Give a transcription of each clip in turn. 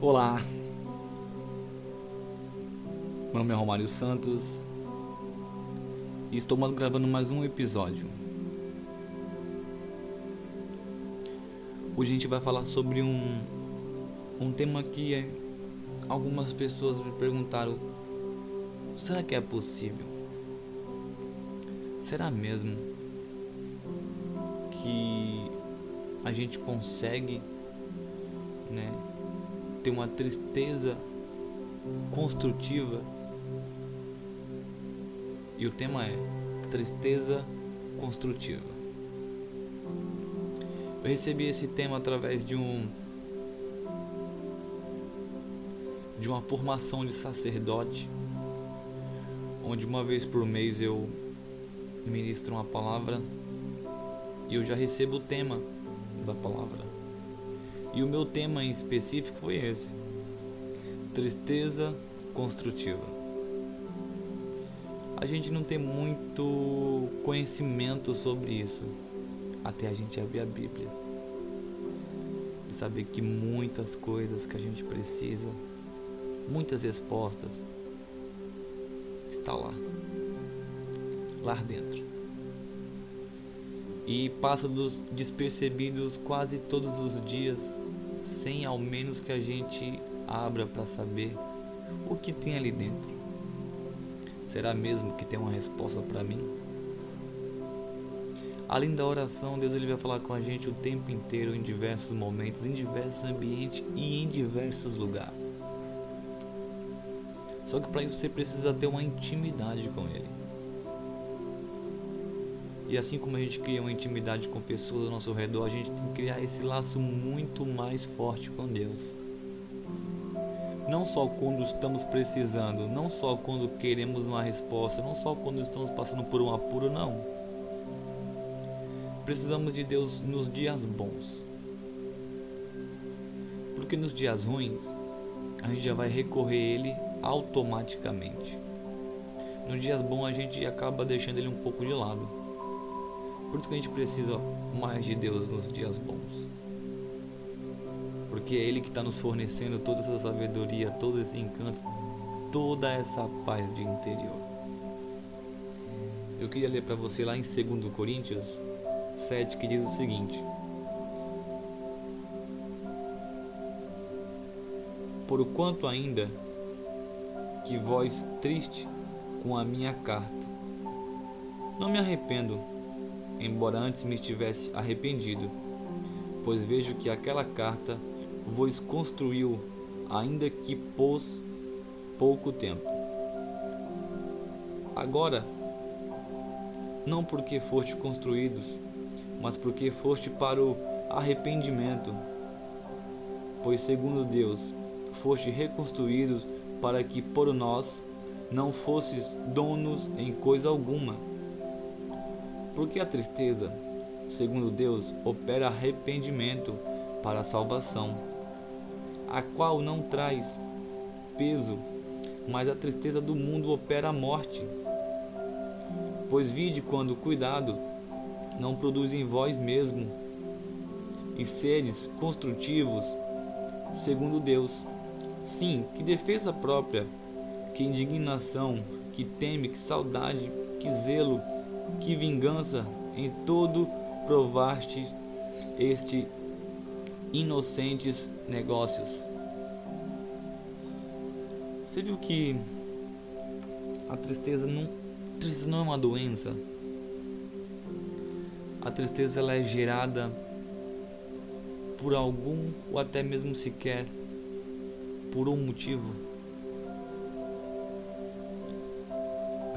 Olá, meu nome é Romário Santos e estamos gravando mais um episódio. Hoje a gente vai falar sobre um, um tema que é, algumas pessoas me perguntaram: será que é possível? Será mesmo que a gente consegue? Ter uma tristeza construtiva. E o tema é tristeza construtiva. Eu recebi esse tema através de um de uma formação de sacerdote, onde uma vez por mês eu ministro uma palavra e eu já recebo o tema da palavra. E o meu tema em específico foi esse: tristeza construtiva. A gente não tem muito conhecimento sobre isso até a gente abrir a Bíblia e saber que muitas coisas que a gente precisa, muitas respostas, está lá, lá dentro e passa dos despercebidos quase todos os dias, sem ao menos que a gente abra para saber o que tem ali dentro. Será mesmo que tem uma resposta para mim? Além da oração, Deus ele vai falar com a gente o tempo inteiro, em diversos momentos, em diversos ambientes e em diversos lugares. Só que para isso você precisa ter uma intimidade com Ele. E assim como a gente cria uma intimidade com pessoas ao nosso redor, a gente tem que criar esse laço muito mais forte com Deus. Não só quando estamos precisando, não só quando queremos uma resposta, não só quando estamos passando por um apuro, não. Precisamos de Deus nos dias bons. Porque nos dias ruins, a gente já vai recorrer a Ele automaticamente. Nos dias bons, a gente acaba deixando Ele um pouco de lado. Por isso que a gente precisa mais de Deus nos dias bons. Porque é Ele que está nos fornecendo toda essa sabedoria, todo esse encanto, toda essa paz de interior. Eu queria ler para você lá em 2 Coríntios 7 que diz o seguinte: Por quanto ainda que vós triste com a minha carta, não me arrependo embora antes me tivesse arrependido, pois vejo que aquela carta vos construiu, ainda que pôs pouco tempo. Agora, não porque foste construídos, mas porque foste para o arrependimento, pois segundo Deus foste reconstruídos para que por nós não fosses donos em coisa alguma porque a tristeza, segundo Deus, opera arrependimento para a salvação, a qual não traz peso, mas a tristeza do mundo opera a morte. Pois vide quando cuidado não produz em vós mesmo, e seres construtivos, segundo Deus. Sim, que defesa própria, que indignação, que teme, que saudade, que zelo, que vingança em todo provaste este inocentes negócios. Você viu que a tristeza não, tristeza não é uma doença. A tristeza ela é gerada por algum ou até mesmo sequer por um motivo.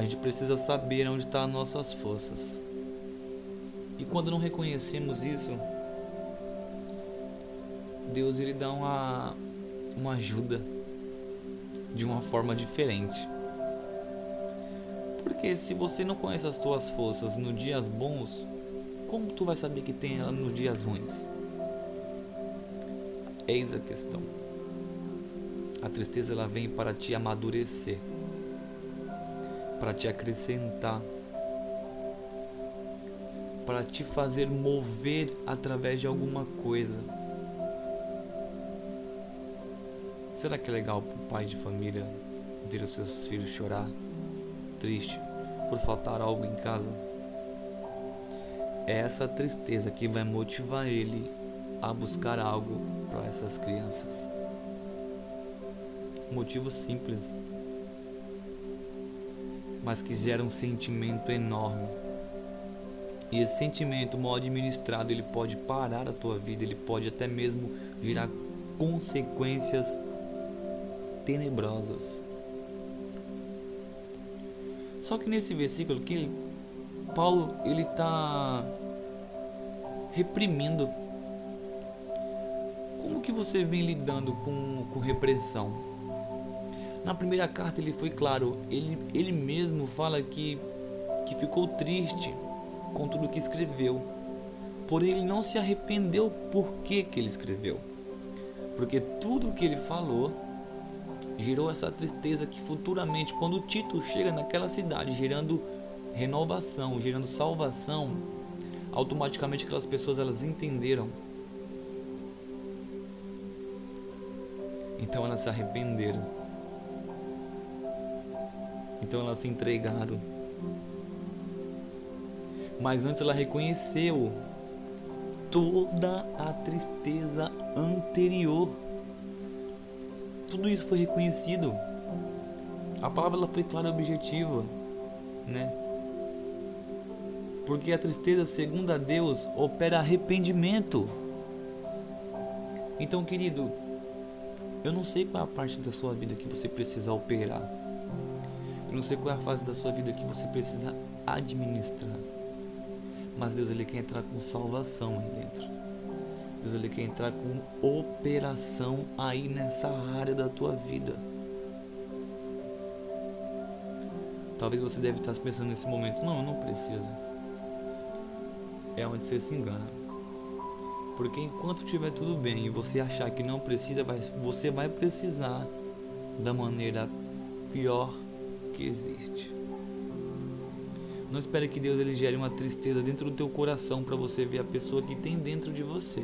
A gente precisa saber onde estão as nossas forças. E quando não reconhecemos isso, Deus ele dá uma, uma ajuda de uma forma diferente. Porque se você não conhece as suas forças nos dias bons, como tu vai saber que tem ela nos dias ruins? Eis a questão. A tristeza ela vem para te amadurecer para te acrescentar, para te fazer mover através de alguma coisa. Será que é legal para o pai de família ver os seus filhos chorar, triste, por faltar algo em casa? É essa tristeza que vai motivar ele a buscar algo para essas crianças. Motivo simples, mas que gera um sentimento enorme. E esse sentimento mal administrado, ele pode parar a tua vida, ele pode até mesmo gerar consequências tenebrosas. Só que nesse versículo que Paulo ele está reprimindo. Como que você vem lidando com, com repressão? Na primeira carta ele foi claro, ele, ele mesmo fala que, que ficou triste com tudo que escreveu. Porém ele não se arrependeu por que, que ele escreveu. Porque tudo que ele falou gerou essa tristeza que futuramente, quando Tito chega naquela cidade, gerando renovação, gerando salvação, automaticamente aquelas pessoas elas entenderam. Então elas se arrependeram. Então elas se entregaram. Mas antes ela reconheceu toda a tristeza anterior tudo isso foi reconhecido. A palavra ela foi clara e objetiva, né? Porque a tristeza, segundo a Deus, opera arrependimento. Então, querido, eu não sei qual é a parte da sua vida que você precisa operar. Eu não sei qual é a fase da sua vida que você precisa administrar. Mas Deus ele quer entrar com salvação aí dentro. Deus ele quer entrar com operação aí nessa área da tua vida. Talvez você deve estar pensando nesse momento, não, eu não preciso. É onde você se engana. Porque enquanto estiver tudo bem e você achar que não precisa, você vai precisar da maneira pior que existe. Não espere que Deus ele gere uma tristeza dentro do teu coração para você ver a pessoa que tem dentro de você.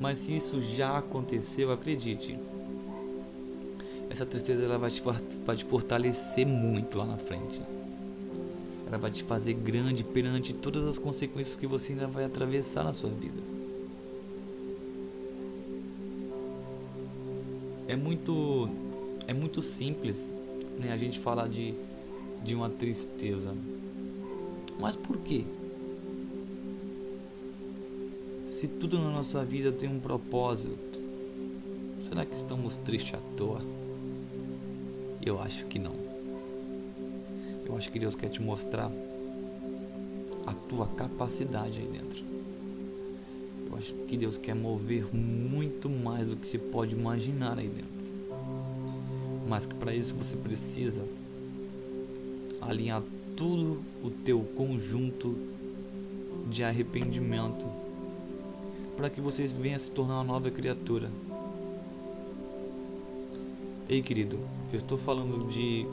Mas se isso já aconteceu, acredite, essa tristeza ela vai te, vai te fortalecer muito lá na frente. Ela vai te fazer grande perante todas as consequências que você ainda vai atravessar na sua vida. É muito é muito simples, né, a gente falar de de uma tristeza. Mas por quê? Se tudo na nossa vida tem um propósito, será que estamos tristes à toa? Eu acho que não. Eu acho que Deus quer te mostrar a tua capacidade aí dentro. Eu acho que Deus quer mover muito mais do que se pode imaginar aí dentro. Mas que para isso você precisa alinhar tudo o teu conjunto de arrependimento para que você venha se tornar uma nova criatura. Ei, querido, eu estou falando de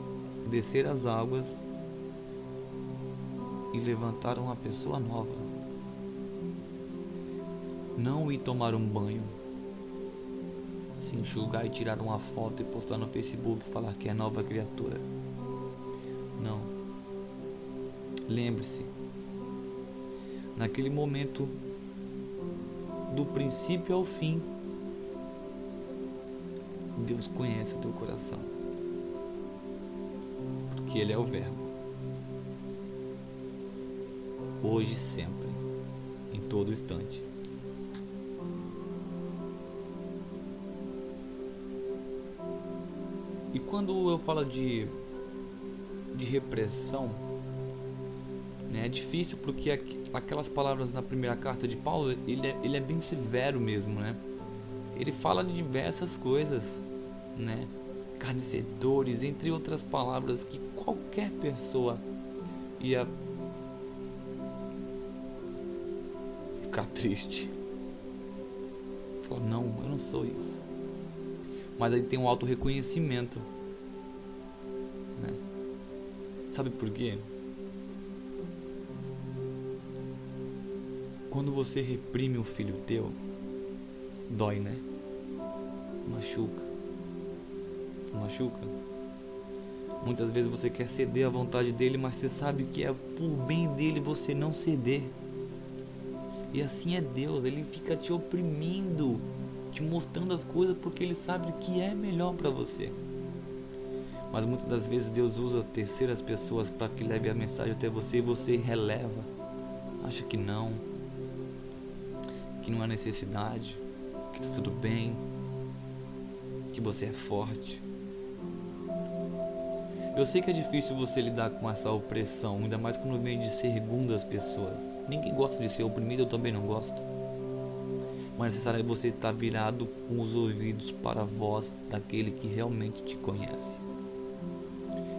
descer as águas e levantar uma pessoa nova. Não ir tomar um banho, se enxugar e tirar uma foto e postar no Facebook e falar que é nova criatura. Não. Lembre-se, naquele momento do princípio ao fim, Deus conhece o teu coração. Porque Ele é o Verbo. Hoje e sempre, em todo instante. E quando eu falo de, de repressão, né, é difícil porque aquelas palavras na primeira carta de Paulo, ele é, ele é bem severo mesmo, né? Ele fala de diversas coisas, né? Carnecedores, entre outras palavras que qualquer pessoa ia ficar triste. Falar, não, eu não sou isso. Mas aí tem um auto reconhecimento. Né? Sabe por quê? Quando você reprime o filho teu, dói, né? machuca. Machuca. Muitas vezes você quer ceder à vontade dele, mas você sabe que é por bem dele você não ceder. E assim é Deus, ele fica te oprimindo, te mostrando as coisas porque ele sabe o que é melhor para você. Mas muitas das vezes Deus usa terceiras pessoas para que leve a mensagem até você e você releva. Acha que não, que não há necessidade, que está tudo bem, que você é forte. Eu sei que é difícil você lidar com essa opressão, ainda mais quando vem de segundas pessoas. Ninguém gosta de ser oprimido, eu também não gosto. Mas é necessário você estar virado com os ouvidos para a voz daquele que realmente te conhece.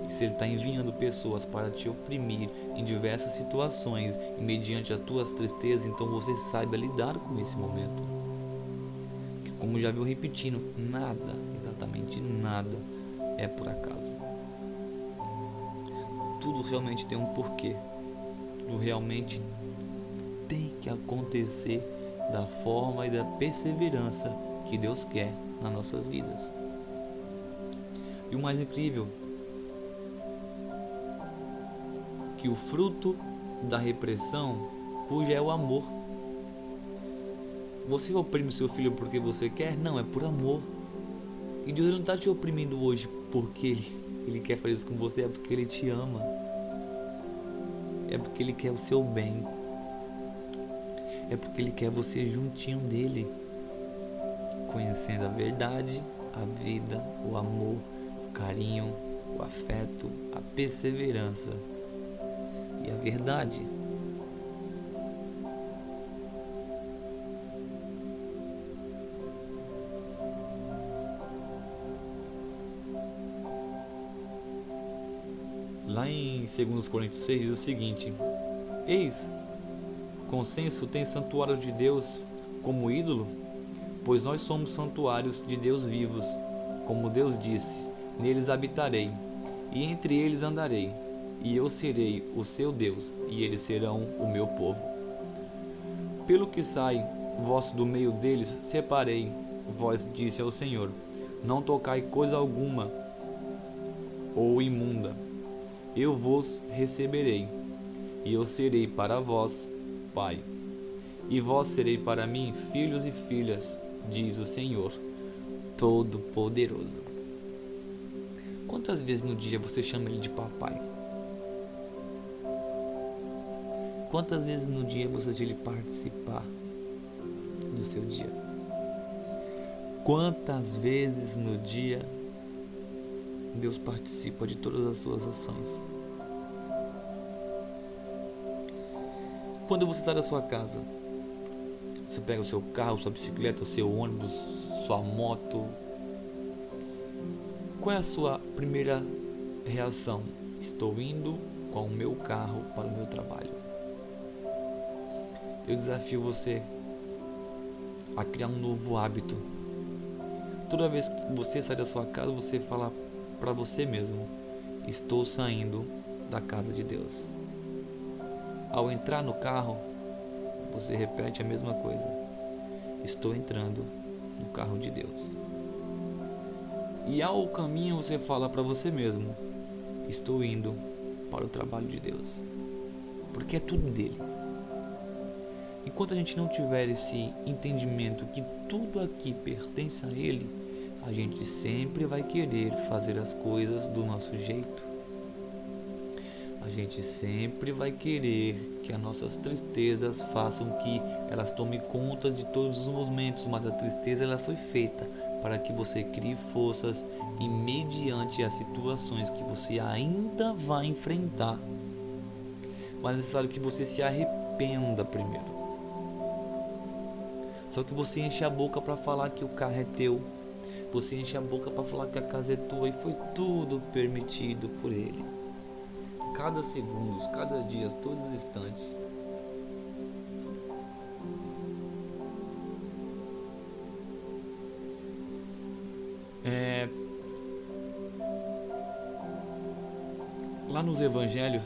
E se ele está enviando pessoas para te oprimir em diversas situações e mediante as tuas tristezas, então você saiba lidar com esse momento. Como já viu repetindo, nada, exatamente nada, é por acaso tudo realmente tem um porquê. Tudo realmente tem que acontecer da forma e da perseverança que Deus quer nas nossas vidas. E o mais incrível, que o fruto da repressão, cuja é o amor. Você oprime seu filho porque você quer? Não, é por amor. E Deus não está te oprimindo hoje porque Ele ele quer fazer isso com você é porque ele te ama. É porque ele quer o seu bem. É porque ele quer você juntinho dele. Conhecendo a verdade, a vida, o amor, o carinho, o afeto, a perseverança e a verdade. Lá em 2 Coríntios 6 diz o seguinte: Eis, consenso tem santuário de Deus como ídolo, pois nós somos santuários de Deus vivos, como Deus disse: Neles habitarei, e entre eles andarei, e eu serei o seu Deus, e eles serão o meu povo. Pelo que sai vós do meio deles, separei, vós disse ao Senhor: Não tocai coisa alguma ou imunda eu vos receberei, e eu serei para vós pai, e vós serei para mim filhos e filhas, diz o Senhor Todo-Poderoso. Quantas vezes no dia você chama ele de papai? Quantas vezes no dia você deixa ele participar do seu dia? Quantas vezes no dia Deus participa de todas as suas ações. Quando você sai da sua casa, você pega o seu carro, sua bicicleta, o seu ônibus, sua moto. Qual é a sua primeira reação? Estou indo com o meu carro para o meu trabalho. Eu desafio você a criar um novo hábito. Toda vez que você sai da sua casa, você fala para você mesmo: Estou saindo da casa de Deus. Ao entrar no carro, você repete a mesma coisa: Estou entrando no carro de Deus. E ao caminho você fala para você mesmo: Estou indo para o trabalho de Deus. Porque é tudo dele. Enquanto a gente não tiver esse entendimento que tudo aqui pertence a Ele, a gente sempre vai querer fazer as coisas do nosso jeito. Gente sempre vai querer que as nossas tristezas façam que elas tomem conta de todos os momentos, mas a tristeza ela foi feita para que você crie forças e mediante as situações que você ainda vai enfrentar. Mas é necessário que você se arrependa primeiro. Só que você enche a boca para falar que o carro é teu, você enche a boca para falar que a casa é tua e foi tudo permitido por Ele. Cada segundo, cada dia, todos os instantes. É... Lá nos evangelhos,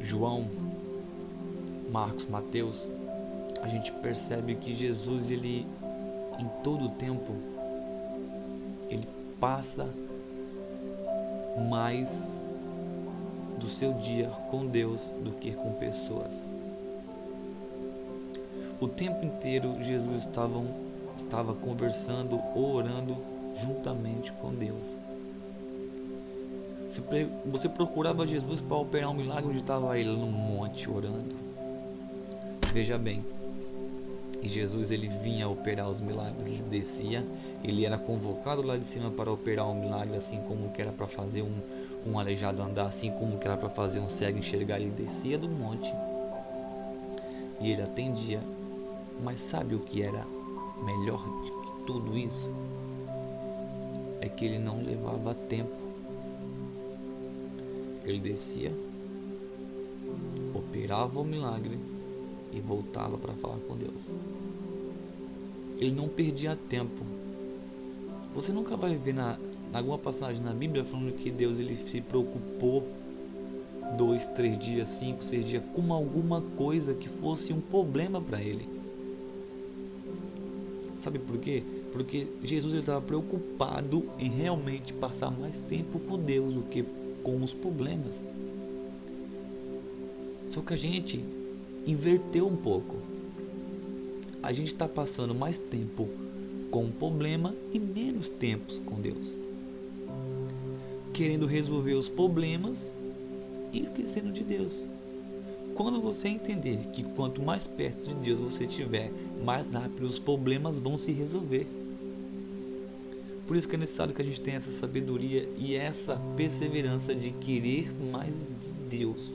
João, Marcos, Mateus, a gente percebe que Jesus ele em todo o tempo ele passa mais do seu dia com Deus do que com pessoas. O tempo inteiro Jesus estava, estava conversando, orando juntamente com Deus. Você procurava Jesus para operar um milagre onde estava ele no monte orando. Veja bem, e Jesus ele vinha operar os milagres, ele descia, ele era convocado lá de cima para operar um milagre, assim como que era para fazer um, um aleijado andar, assim como que era para fazer um cego enxergar, ele descia do monte e ele atendia. Mas sabe o que era melhor de que tudo isso? É que ele não levava tempo. Ele descia, operava o milagre e voltava para falar com Deus. Ele não perdia tempo. Você nunca vai ver na, alguma passagem na Bíblia falando que Deus ele se preocupou dois, três dias, cinco, seis dias com alguma coisa que fosse um problema para ele. Sabe por quê? Porque Jesus estava preocupado em realmente passar mais tempo com Deus do que com os problemas. Só que a gente inverteu um pouco. A gente está passando mais tempo com o problema e menos tempos com Deus querendo resolver os problemas e esquecendo de Deus. Quando você entender que quanto mais perto de Deus você estiver, mais rápido os problemas vão se resolver. Por isso que é necessário que a gente tenha essa sabedoria e essa perseverança de querer mais de Deus.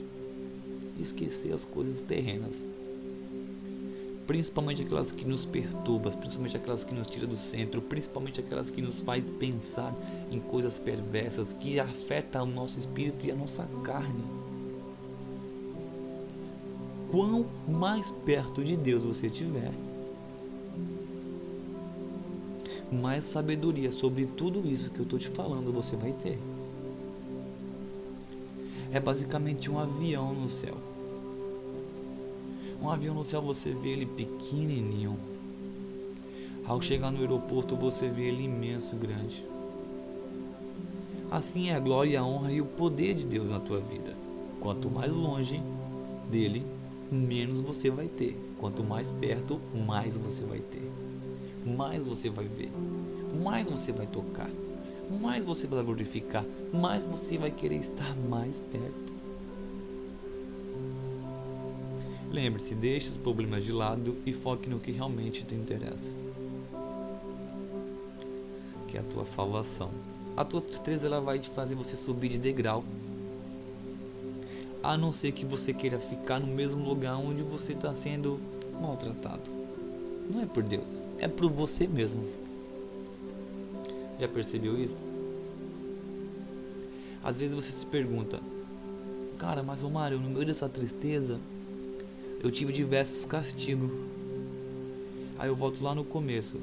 Esquecer as coisas terrenas principalmente aquelas que nos perturbam, principalmente aquelas que nos tiram do centro, principalmente aquelas que nos faz pensar em coisas perversas que afetam o nosso espírito e a nossa carne. Quanto mais perto de Deus você estiver, mais sabedoria sobre tudo isso que eu estou te falando você vai ter. É basicamente um avião no céu um avião no céu você vê ele pequenininho. Ao chegar no aeroporto você vê ele imenso, grande. Assim é a glória, a honra e o poder de Deus na tua vida. Quanto mais longe dele, menos você vai ter. Quanto mais perto, mais você vai ter. Mais você vai ver. Mais você vai tocar. Mais você vai glorificar. Mais você vai querer estar mais perto. Lembre-se, deixe os problemas de lado e foque no que realmente te interessa. Que é a tua salvação. A tua tristeza ela vai te fazer você subir de degrau. A não ser que você queira ficar no mesmo lugar onde você está sendo maltratado. Não é por Deus, é por você mesmo. Já percebeu isso? Às vezes você se pergunta, cara, mas o Mário, no meio dessa tristeza, eu tive diversos castigos. Aí eu volto lá no começo.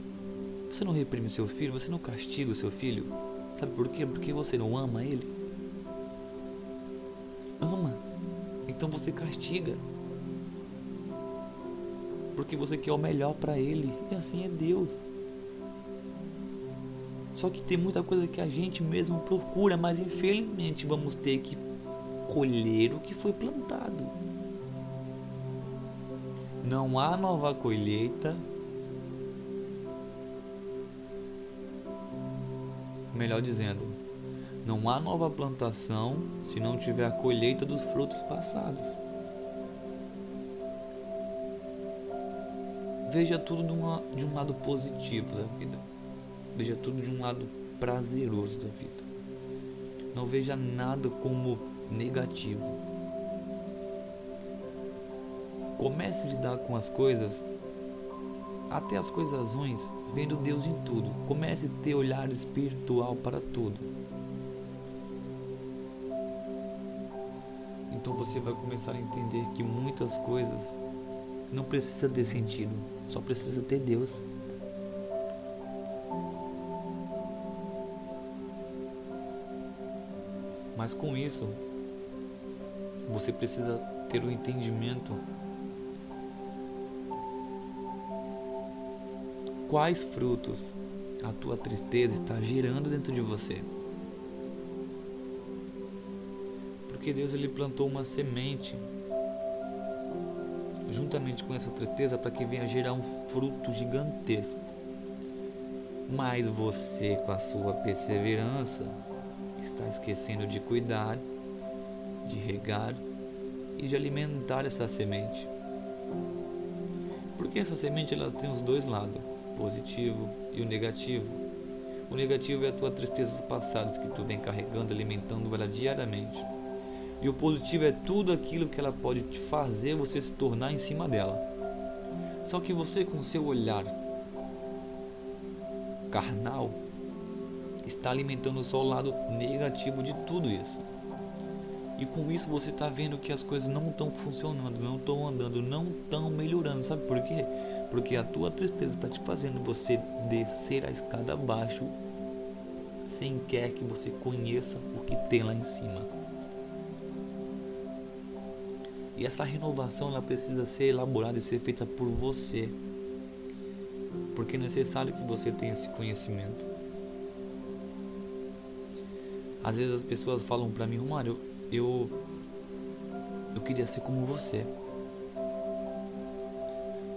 Você não reprime seu filho, você não castiga o seu filho. Sabe por quê? Porque você não ama ele. Ama. Então você castiga. Porque você quer o melhor para ele. E assim é Deus. Só que tem muita coisa que a gente mesmo procura, mas infelizmente vamos ter que colher o que foi plantado. Não há nova colheita. Melhor dizendo, não há nova plantação se não tiver a colheita dos frutos passados. Veja tudo de, uma, de um lado positivo da vida. Veja tudo de um lado prazeroso da vida. Não veja nada como negativo. Comece a lidar com as coisas, até as coisas ruins, vendo Deus em tudo. Comece a ter olhar espiritual para tudo. Então você vai começar a entender que muitas coisas não precisa ter sentido, só precisa ter Deus. Mas com isso, você precisa ter o um entendimento quais frutos a tua tristeza está gerando dentro de você. Porque Deus ele plantou uma semente juntamente com essa tristeza para que venha gerar um fruto gigantesco. Mas você, com a sua perseverança, está esquecendo de cuidar, de regar e de alimentar essa semente. Porque essa semente ela tem os dois lados, positivo e o negativo. O negativo é a tua tristeza passadas que tu vem carregando, alimentando ela diariamente. E o positivo é tudo aquilo que ela pode te fazer você se tornar em cima dela. Só que você com seu olhar carnal está alimentando só o lado negativo de tudo isso. E com isso você está vendo que as coisas não estão funcionando, não estão andando, não estão melhorando. Sabe por quê? Porque a tua tristeza está te fazendo você descer a escada abaixo sem quer que você conheça o que tem lá em cima. E essa renovação ela precisa ser elaborada e ser feita por você. Porque é necessário que você tenha esse conhecimento. Às vezes as pessoas falam para mim, Romário, eu eu queria ser como você.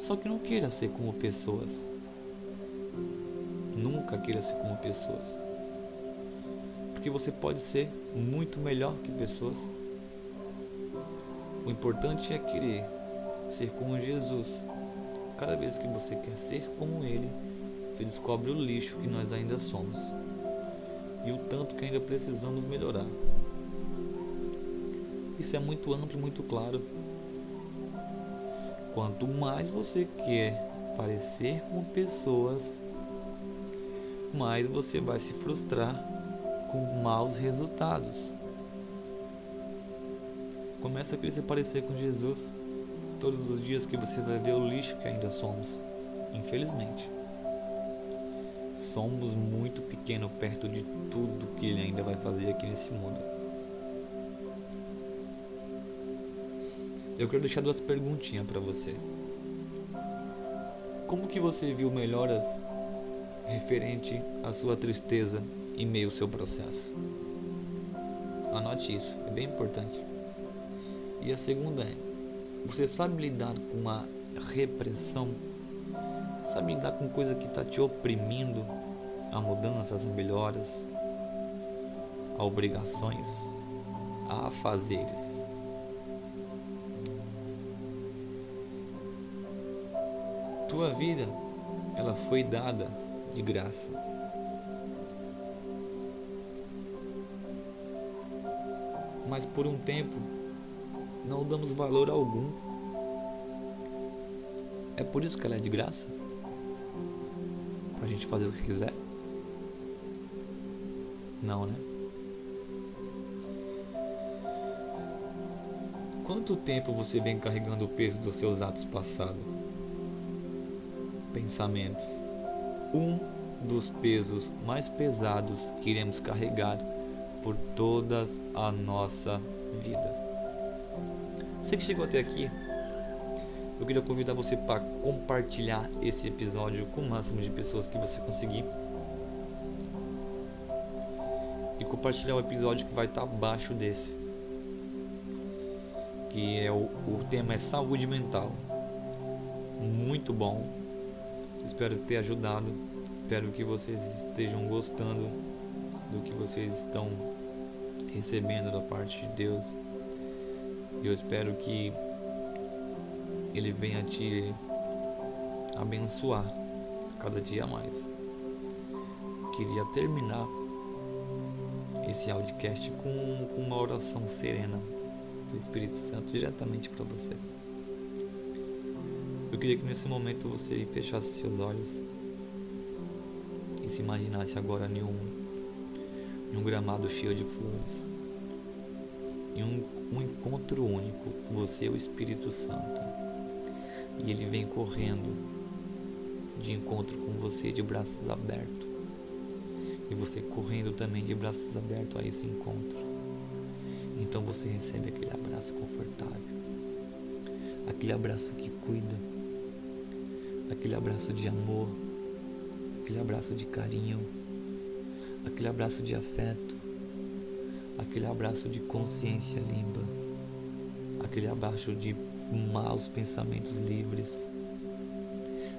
Só que não queira ser como pessoas. Nunca queira ser como pessoas. Porque você pode ser muito melhor que pessoas. O importante é querer ser como Jesus. Cada vez que você quer ser como Ele, você descobre o lixo que nós ainda somos e o tanto que ainda precisamos melhorar. Isso é muito amplo e muito claro. Quanto mais você quer parecer com pessoas, mais você vai se frustrar com maus resultados. Começa a querer se parecer com Jesus todos os dias que você vai ver o lixo que ainda somos. Infelizmente. Somos muito pequenos perto de tudo que ele ainda vai fazer aqui nesse mundo. Eu quero deixar duas perguntinhas para você. Como que você viu melhoras referente à sua tristeza em meio ao seu processo? Anote isso, é bem importante. E a segunda é: você sabe lidar com a repressão? Sabe lidar com coisa que está te oprimindo a mudanças, a melhoras, a obrigações, a fazeres? Tua vida, ela foi dada de graça. Mas por um tempo não damos valor algum. É por isso que ela é de graça? Pra gente fazer o que quiser? Não, né? Quanto tempo você vem carregando o peso dos seus atos passados? Pensamentos. Um dos pesos mais pesados que iremos carregar por toda a nossa vida. Você que chegou até aqui, eu queria convidar você para compartilhar esse episódio com o máximo de pessoas que você conseguir. E compartilhar o episódio que vai estar abaixo desse. Que é o, o tema é saúde mental. Muito bom. Espero ter ajudado. Espero que vocês estejam gostando do que vocês estão recebendo da parte de Deus. Eu espero que Ele venha te abençoar cada dia mais. Queria terminar esse audiocast com, com uma oração serena do Espírito Santo diretamente para você. Eu queria que nesse momento você fechasse seus olhos e se imaginasse agora em um, em um gramado cheio de flores em um, um encontro único com você, o Espírito Santo. E ele vem correndo de encontro com você de braços abertos. E você correndo também de braços abertos a esse encontro. Então você recebe aquele abraço confortável. Aquele abraço que cuida. Aquele abraço de amor. aquele abraço de carinho, aquele abraço de afeto, aquele abraço de consciência limpa, aquele abraço de maus pensamentos livres,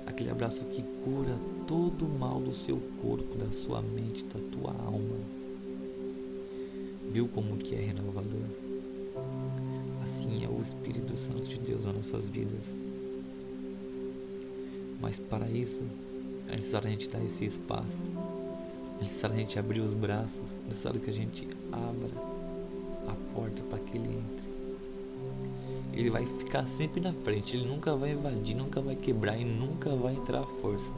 aquele abraço que cura todo o mal do seu corpo, da sua mente, da tua alma. Viu como que é renovador? Assim é o Espírito Santo de Deus nas nossas vidas. Mas para isso, é necessário a gente dar esse espaço. É necessário a gente abrir os braços. É necessário que a gente abra a porta para que ele entre. Ele vai ficar sempre na frente. Ele nunca vai invadir, nunca vai quebrar e nunca vai entrar à força.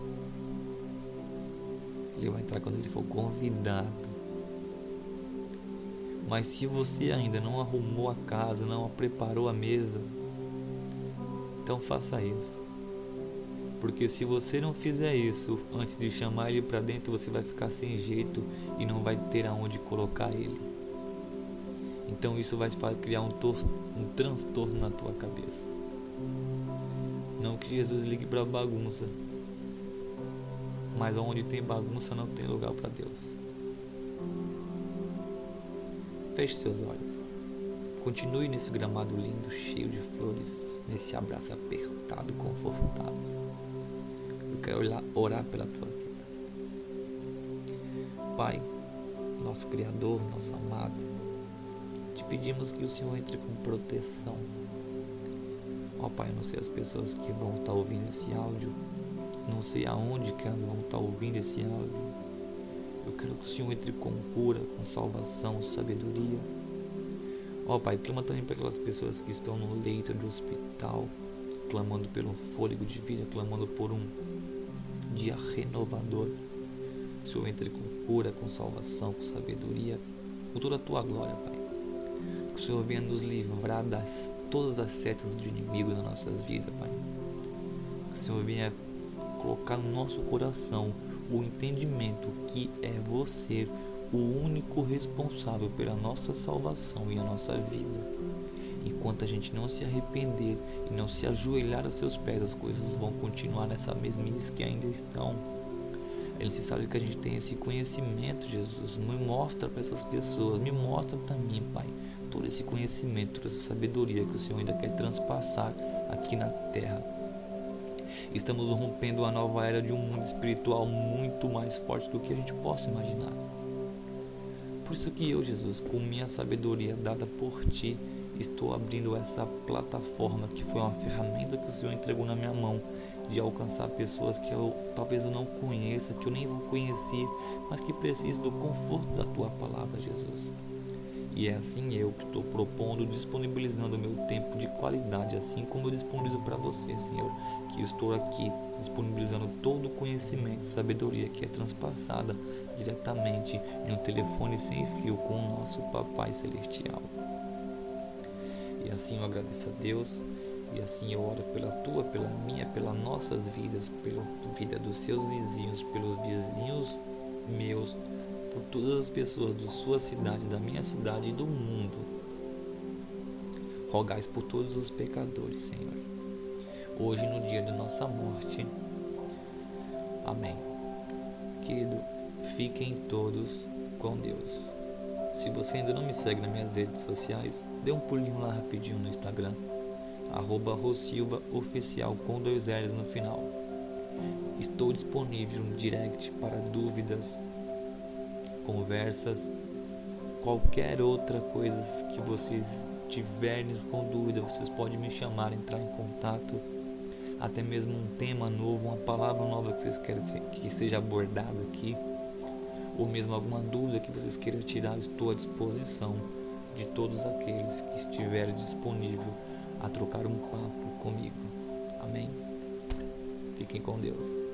Ele vai entrar quando ele for convidado. Mas se você ainda não arrumou a casa, não preparou a mesa, então faça isso. Porque se você não fizer isso antes de chamar ele para dentro, você vai ficar sem jeito e não vai ter aonde colocar ele. Então isso vai criar um, um transtorno na tua cabeça. Não que Jesus ligue para bagunça, mas onde tem bagunça não tem lugar para Deus. Feche seus olhos. Continue nesse gramado lindo, cheio de flores, nesse abraço apertado, confortável. Quero orar pela tua vida. Pai, nosso Criador, nosso amado, te pedimos que o Senhor entre com proteção. Ó Pai, não sei as pessoas que vão estar ouvindo esse áudio, não sei aonde que elas vão estar ouvindo esse áudio. Eu quero que o Senhor entre com cura, com salvação, sabedoria. Ó Pai, clama também para aquelas pessoas que estão no leito de hospital, clamando pelo fôlego de vida, clamando por um dia renovador. Que Senhor entre com cura, com salvação, com sabedoria, com toda a tua glória, Pai. Que o Senhor venha nos livrar das todas as setas do inimigo nas nossas vidas, Pai. Que o Senhor venha colocar no nosso coração o entendimento que é você o único responsável pela nossa salvação e a nossa vida. Enquanto a gente não se arrepender e não se ajoelhar aos seus pés, as coisas vão continuar nessa mesmice que ainda estão. É necessário que a gente tenha esse conhecimento, Jesus. Me mostra para essas pessoas, me mostra para mim, Pai, todo esse conhecimento, toda essa sabedoria que o Senhor ainda quer transpassar aqui na terra. Estamos rompendo a nova era de um mundo espiritual muito mais forte do que a gente possa imaginar. Por isso que eu, Jesus, com minha sabedoria dada por Ti, estou abrindo essa plataforma que foi uma ferramenta que o Senhor entregou na minha mão de alcançar pessoas que eu talvez eu não conheça, que eu nem vou conhecer, mas que precisam do conforto da tua palavra, Jesus. E é assim eu que estou propondo, disponibilizando o meu tempo de qualidade, assim como eu disponibilizo para você, Senhor, que estou aqui disponibilizando todo o conhecimento e sabedoria que é transpassada diretamente em um telefone sem fio com o nosso Papai Celestial. Assim eu agradeço a Deus e assim eu oro pela tua, pela minha, pelas nossas vidas, pela vida dos seus vizinhos, pelos vizinhos meus, por todas as pessoas da sua cidade, da minha cidade e do mundo. Rogais por todos os pecadores, Senhor. Hoje, no dia de nossa morte. Amém. Querido, fiquem todos com Deus. Se você ainda não me segue nas minhas redes sociais, dê um pulinho lá rapidinho no Instagram, arroba Rosilva Oficial com dois L's no final. Estou disponível no direct para dúvidas, conversas, qualquer outra coisa que vocês tiverem com dúvida, vocês podem me chamar, entrar em contato, até mesmo um tema novo, uma palavra nova que vocês querem que seja abordada aqui ou mesmo alguma dúvida que vocês queiram tirar, estou à disposição de todos aqueles que estiverem disponível a trocar um papo comigo. Amém? Fiquem com Deus.